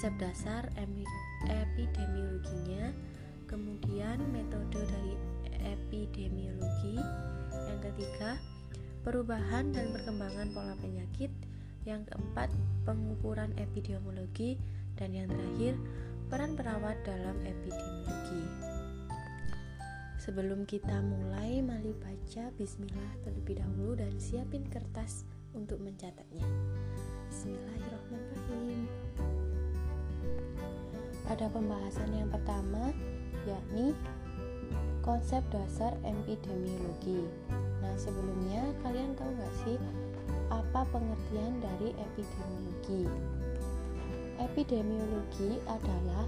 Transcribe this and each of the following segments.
konsep dasar epidemiologinya, kemudian metode dari epidemiologi. Yang ketiga, perubahan dan perkembangan pola penyakit. Yang keempat, pengukuran epidemiologi dan yang terakhir, peran perawat dalam epidemiologi. Sebelum kita mulai, mari baca bismillah terlebih dahulu dan siapin kertas untuk mencatatnya. Bismillahirrahmanirrahim. Pada pembahasan yang pertama, yakni konsep dasar epidemiologi. Nah, sebelumnya kalian tahu nggak sih apa pengertian dari epidemiologi? Epidemiologi adalah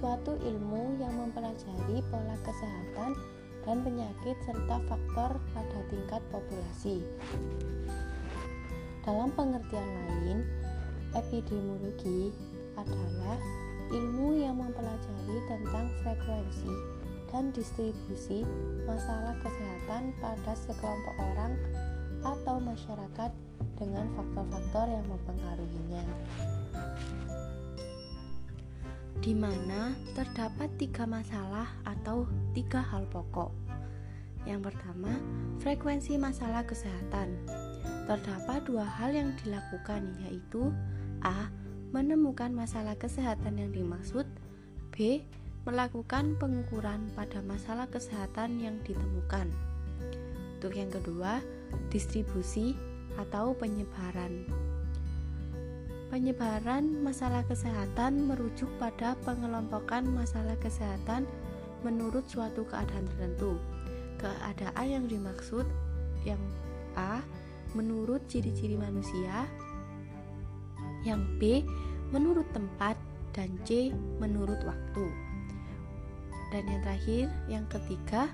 suatu ilmu yang mempelajari pola kesehatan dan penyakit serta faktor pada tingkat populasi. Dalam pengertian lain, epidemiologi adalah ilmu yang mempelajari tentang frekuensi dan distribusi masalah kesehatan pada sekelompok orang atau masyarakat dengan faktor-faktor yang mempengaruhinya di mana terdapat tiga masalah atau tiga hal pokok. Yang pertama, frekuensi masalah kesehatan. Terdapat dua hal yang dilakukan, yaitu A. Menemukan masalah kesehatan yang dimaksud B. Melakukan pengukuran pada masalah kesehatan yang ditemukan Untuk yang kedua, distribusi atau penyebaran Penyebaran masalah kesehatan merujuk pada pengelompokan masalah kesehatan menurut suatu keadaan tertentu. Keadaan yang dimaksud yang A menurut ciri-ciri manusia, yang B menurut tempat dan C menurut waktu. Dan yang terakhir, yang ketiga,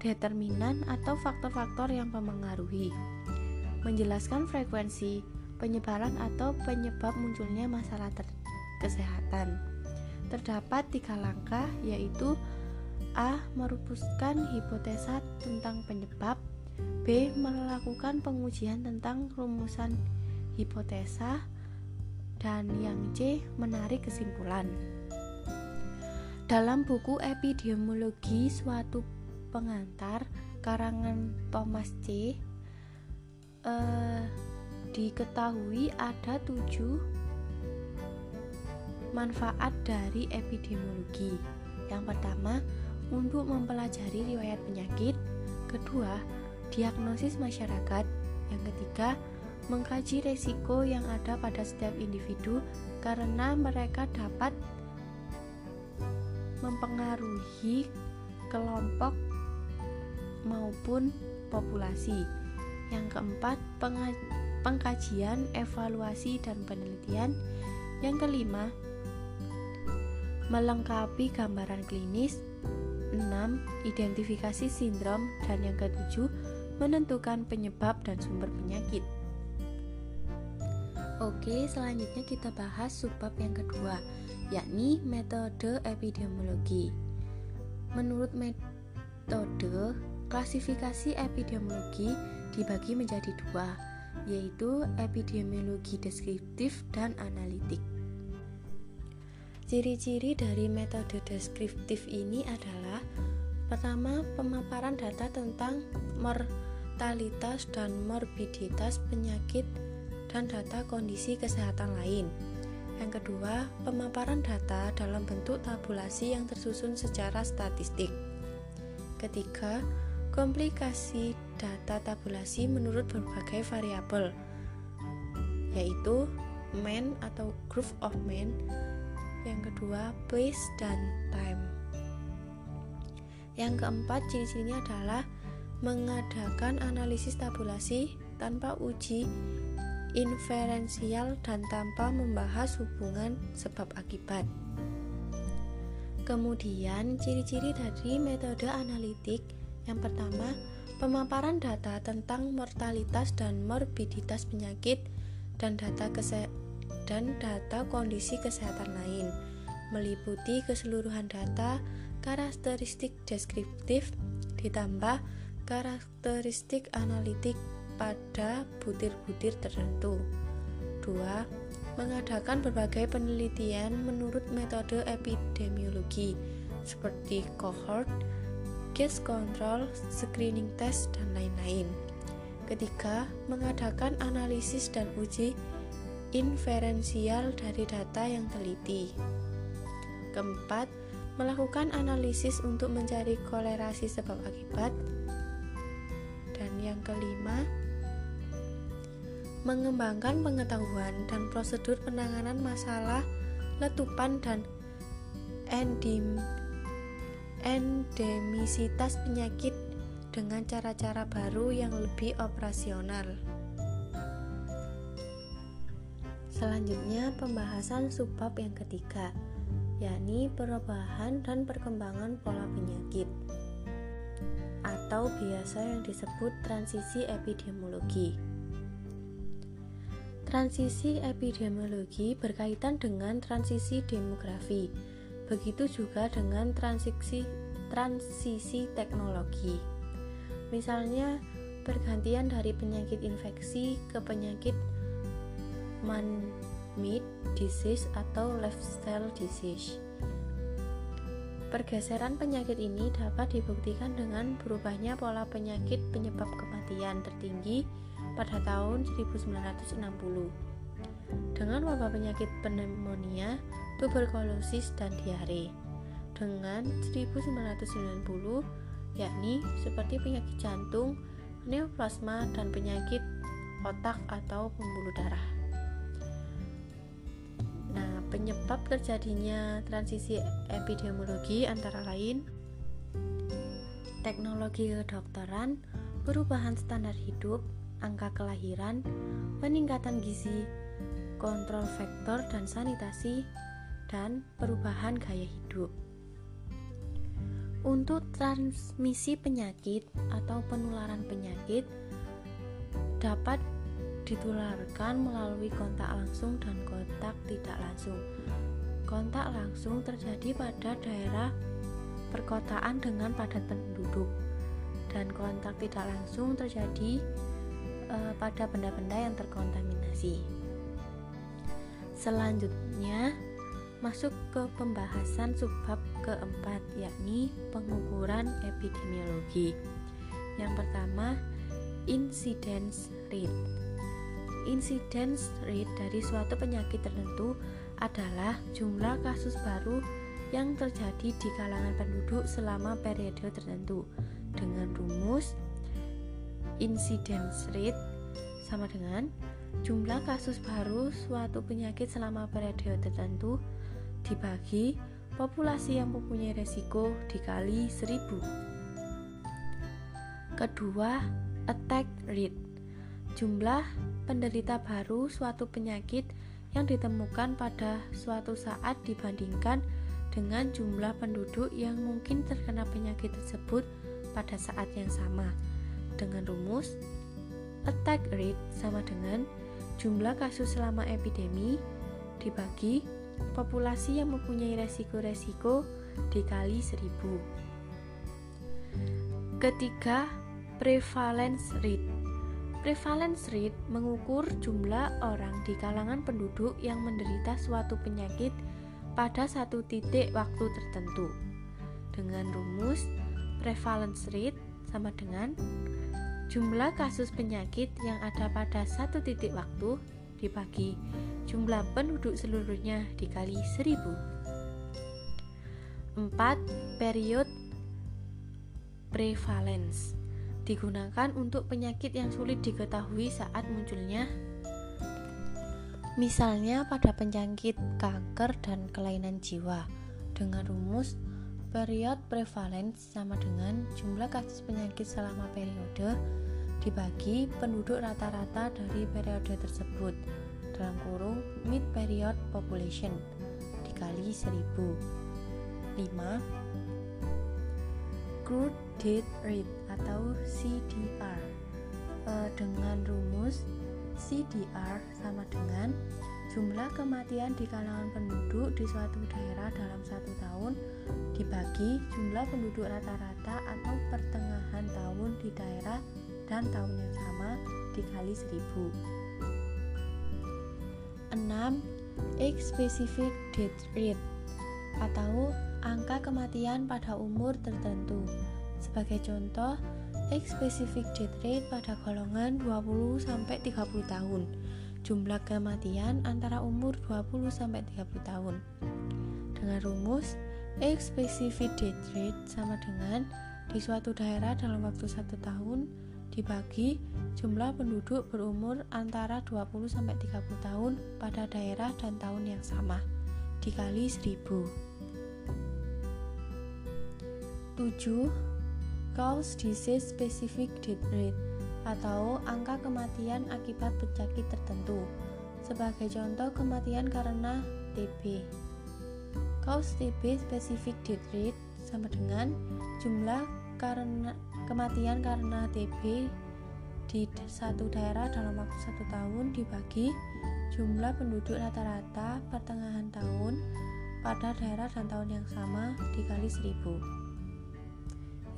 determinan atau faktor-faktor yang mempengaruhi. Menjelaskan frekuensi penyebaran atau penyebab munculnya masalah kesehatan. Terdapat tiga langkah, yaitu A. Merumuskan hipotesa tentang penyebab B. Melakukan pengujian tentang rumusan hipotesa Dan yang C. Menarik kesimpulan Dalam buku epidemiologi suatu pengantar karangan Thomas C. Eh, diketahui ada tujuh manfaat dari epidemiologi. Yang pertama, untuk mempelajari riwayat penyakit. Kedua, diagnosis masyarakat. Yang ketiga, mengkaji resiko yang ada pada setiap individu karena mereka dapat mempengaruhi kelompok maupun populasi. Yang keempat, pengkajian, evaluasi, dan penelitian. Yang kelima, melengkapi gambaran klinis. 6. Identifikasi sindrom dan yang ketujuh, menentukan penyebab dan sumber penyakit. Oke, selanjutnya kita bahas subbab yang kedua, yakni metode epidemiologi. Menurut metode, klasifikasi epidemiologi dibagi menjadi dua, yaitu epidemiologi deskriptif dan analitik. Ciri-ciri dari metode deskriptif ini adalah pertama, pemaparan data tentang mortalitas dan morbiditas penyakit dan data kondisi kesehatan lain. Yang kedua, pemaparan data dalam bentuk tabulasi yang tersusun secara statistik. Ketiga, komplikasi data tabulasi menurut berbagai variabel yaitu man atau group of men yang kedua place dan time yang keempat ciri-cirinya adalah mengadakan analisis tabulasi tanpa uji inferensial dan tanpa membahas hubungan sebab akibat. Kemudian, ciri-ciri dari metode analitik. Yang pertama, pemaparan data tentang mortalitas dan morbiditas penyakit dan data kese dan data kondisi kesehatan lain, meliputi keseluruhan data, karakteristik deskriptif, ditambah karakteristik analitik pada butir-butir tertentu. 2. Mengadakan berbagai penelitian menurut metode epidemiologi seperti cohort, case control, screening test, dan lain-lain. Ketiga, mengadakan analisis dan uji inferensial dari data yang teliti. Keempat, melakukan analisis untuk mencari kolerasi sebab akibat. Dan yang kelima, mengembangkan pengetahuan dan prosedur penanganan masalah letupan dan endim, endemisitas penyakit dengan cara-cara baru yang lebih operasional. Selanjutnya, pembahasan subbab yang ketiga, yakni perubahan dan perkembangan pola penyakit atau biasa yang disebut transisi epidemiologi. Transisi epidemiologi berkaitan dengan transisi demografi, begitu juga dengan transisi transisi teknologi. Misalnya, pergantian dari penyakit infeksi ke penyakit man-made disease atau lifestyle disease. Pergeseran penyakit ini dapat dibuktikan dengan berubahnya pola penyakit penyebab kematian tertinggi pada tahun 1960 dengan wabah penyakit pneumonia, tuberkulosis, dan diare. Dengan 1990 yakni seperti penyakit jantung, neoplasma, dan penyakit otak atau pembuluh darah. Nah, penyebab terjadinya transisi epidemiologi antara lain teknologi kedokteran, perubahan standar hidup, angka kelahiran, peningkatan gizi, kontrol faktor dan sanitasi, dan perubahan gaya hidup. Untuk transmisi penyakit atau penularan penyakit dapat ditularkan melalui kontak langsung dan kontak tidak langsung. Kontak langsung terjadi pada daerah perkotaan dengan padat penduduk dan kontak tidak langsung terjadi e, pada benda-benda yang terkontaminasi. Selanjutnya, masuk ke pembahasan subbab keempat yakni pengukuran epidemiologi. Yang pertama, incidence rate. Incidence rate dari suatu penyakit tertentu adalah jumlah kasus baru yang terjadi di kalangan penduduk selama periode tertentu dengan rumus incidence rate sama dengan jumlah kasus baru suatu penyakit selama periode tertentu dibagi populasi yang mempunyai resiko dikali 1000. Kedua, attack rate. Jumlah penderita baru suatu penyakit yang ditemukan pada suatu saat dibandingkan dengan jumlah penduduk yang mungkin terkena penyakit tersebut pada saat yang sama. Dengan rumus attack rate sama dengan jumlah kasus selama epidemi dibagi populasi yang mempunyai resiko-resiko dikali seribu. Ketiga, prevalence rate. Prevalence rate mengukur jumlah orang di kalangan penduduk yang menderita suatu penyakit pada satu titik waktu tertentu. Dengan rumus prevalence rate sama dengan jumlah kasus penyakit yang ada pada satu titik waktu dibagi jumlah penduduk seluruhnya dikali 1000 4. Period prevalence digunakan untuk penyakit yang sulit diketahui saat munculnya misalnya pada penyakit kanker dan kelainan jiwa dengan rumus period prevalence sama dengan jumlah kasus penyakit selama periode dibagi penduduk rata-rata dari periode tersebut dalam kurung mid period population dikali 1000 5 crude death rate atau CDR e, dengan rumus CDR sama dengan jumlah kematian di kalangan penduduk di suatu daerah dalam satu tahun dibagi jumlah penduduk rata-rata atau pertengahan tahun di daerah dan tahun yang sama dikali 1000 6. X specific death rate atau angka kematian pada umur tertentu. Sebagai contoh X specific death rate pada golongan 20 30 tahun. Jumlah kematian antara umur 20 30 tahun. Dengan rumus X specific death rate sama dengan di suatu daerah dalam waktu satu tahun dibagi jumlah penduduk berumur antara 20 30 tahun pada daerah dan tahun yang sama dikali 1000. 7. Cause disease specific death rate atau angka kematian akibat penyakit tertentu. Sebagai contoh kematian karena TB. Cause TB specific death rate sama dengan jumlah karena kematian karena TB di satu daerah dalam waktu satu tahun dibagi jumlah penduduk rata-rata pertengahan tahun pada daerah dan tahun yang sama dikali seribu.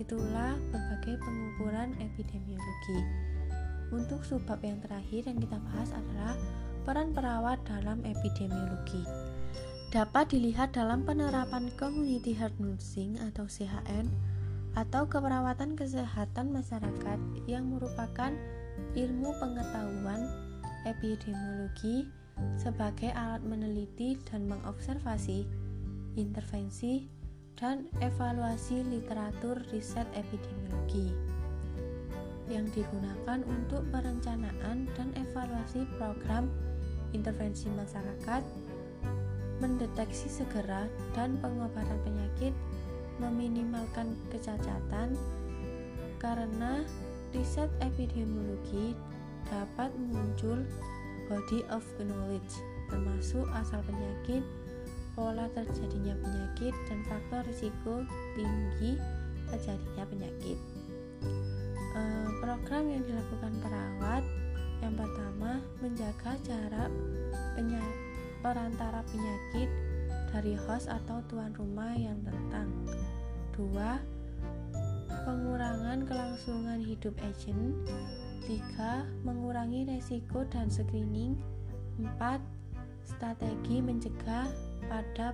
Itulah berbagai pengukuran epidemiologi. Untuk subbab yang terakhir yang kita bahas adalah peran perawat dalam epidemiologi dapat dilihat dalam penerapan Community Health Nursing atau CHN atau keperawatan kesehatan masyarakat yang merupakan ilmu pengetahuan epidemiologi sebagai alat meneliti dan mengobservasi, intervensi, dan evaluasi literatur riset epidemiologi yang digunakan untuk perencanaan dan evaluasi program intervensi masyarakat mendeteksi segera dan pengobatan penyakit, meminimalkan kecacatan, karena riset epidemiologi dapat muncul body of knowledge, termasuk asal penyakit, pola terjadinya penyakit, dan faktor risiko tinggi terjadinya penyakit. E, program yang dilakukan perawat yang pertama menjaga jarak penyakit perantara penyakit dari host atau tuan rumah yang rentan. 2. Pengurangan kelangsungan hidup agent. 3. Mengurangi resiko dan screening. 4. Strategi mencegah pada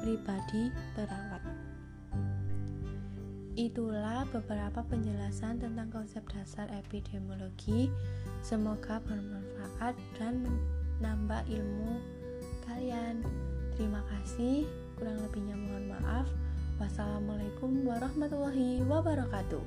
pribadi perawat. Itulah beberapa penjelasan tentang konsep dasar epidemiologi. Semoga bermanfaat dan nambah ilmu kalian. Terima kasih, kurang lebihnya mohon maaf. Wassalamualaikum warahmatullahi wabarakatuh.